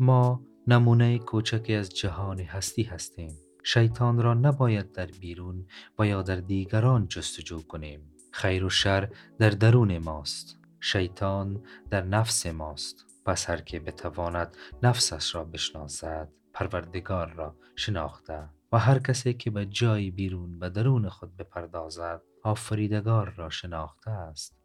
ما نمونه کوچکی از جهان هستی هستیم. شیطان را نباید در بیرون و یا در دیگران جستجو کنیم. خیر و شر در درون ماست. شیطان در نفس ماست. پس هر که بتواند نفسش را بشناسد پروردگار را شناخته و هر کسی که به جای بیرون به درون خود بپردازد آفریدگار را شناخته است.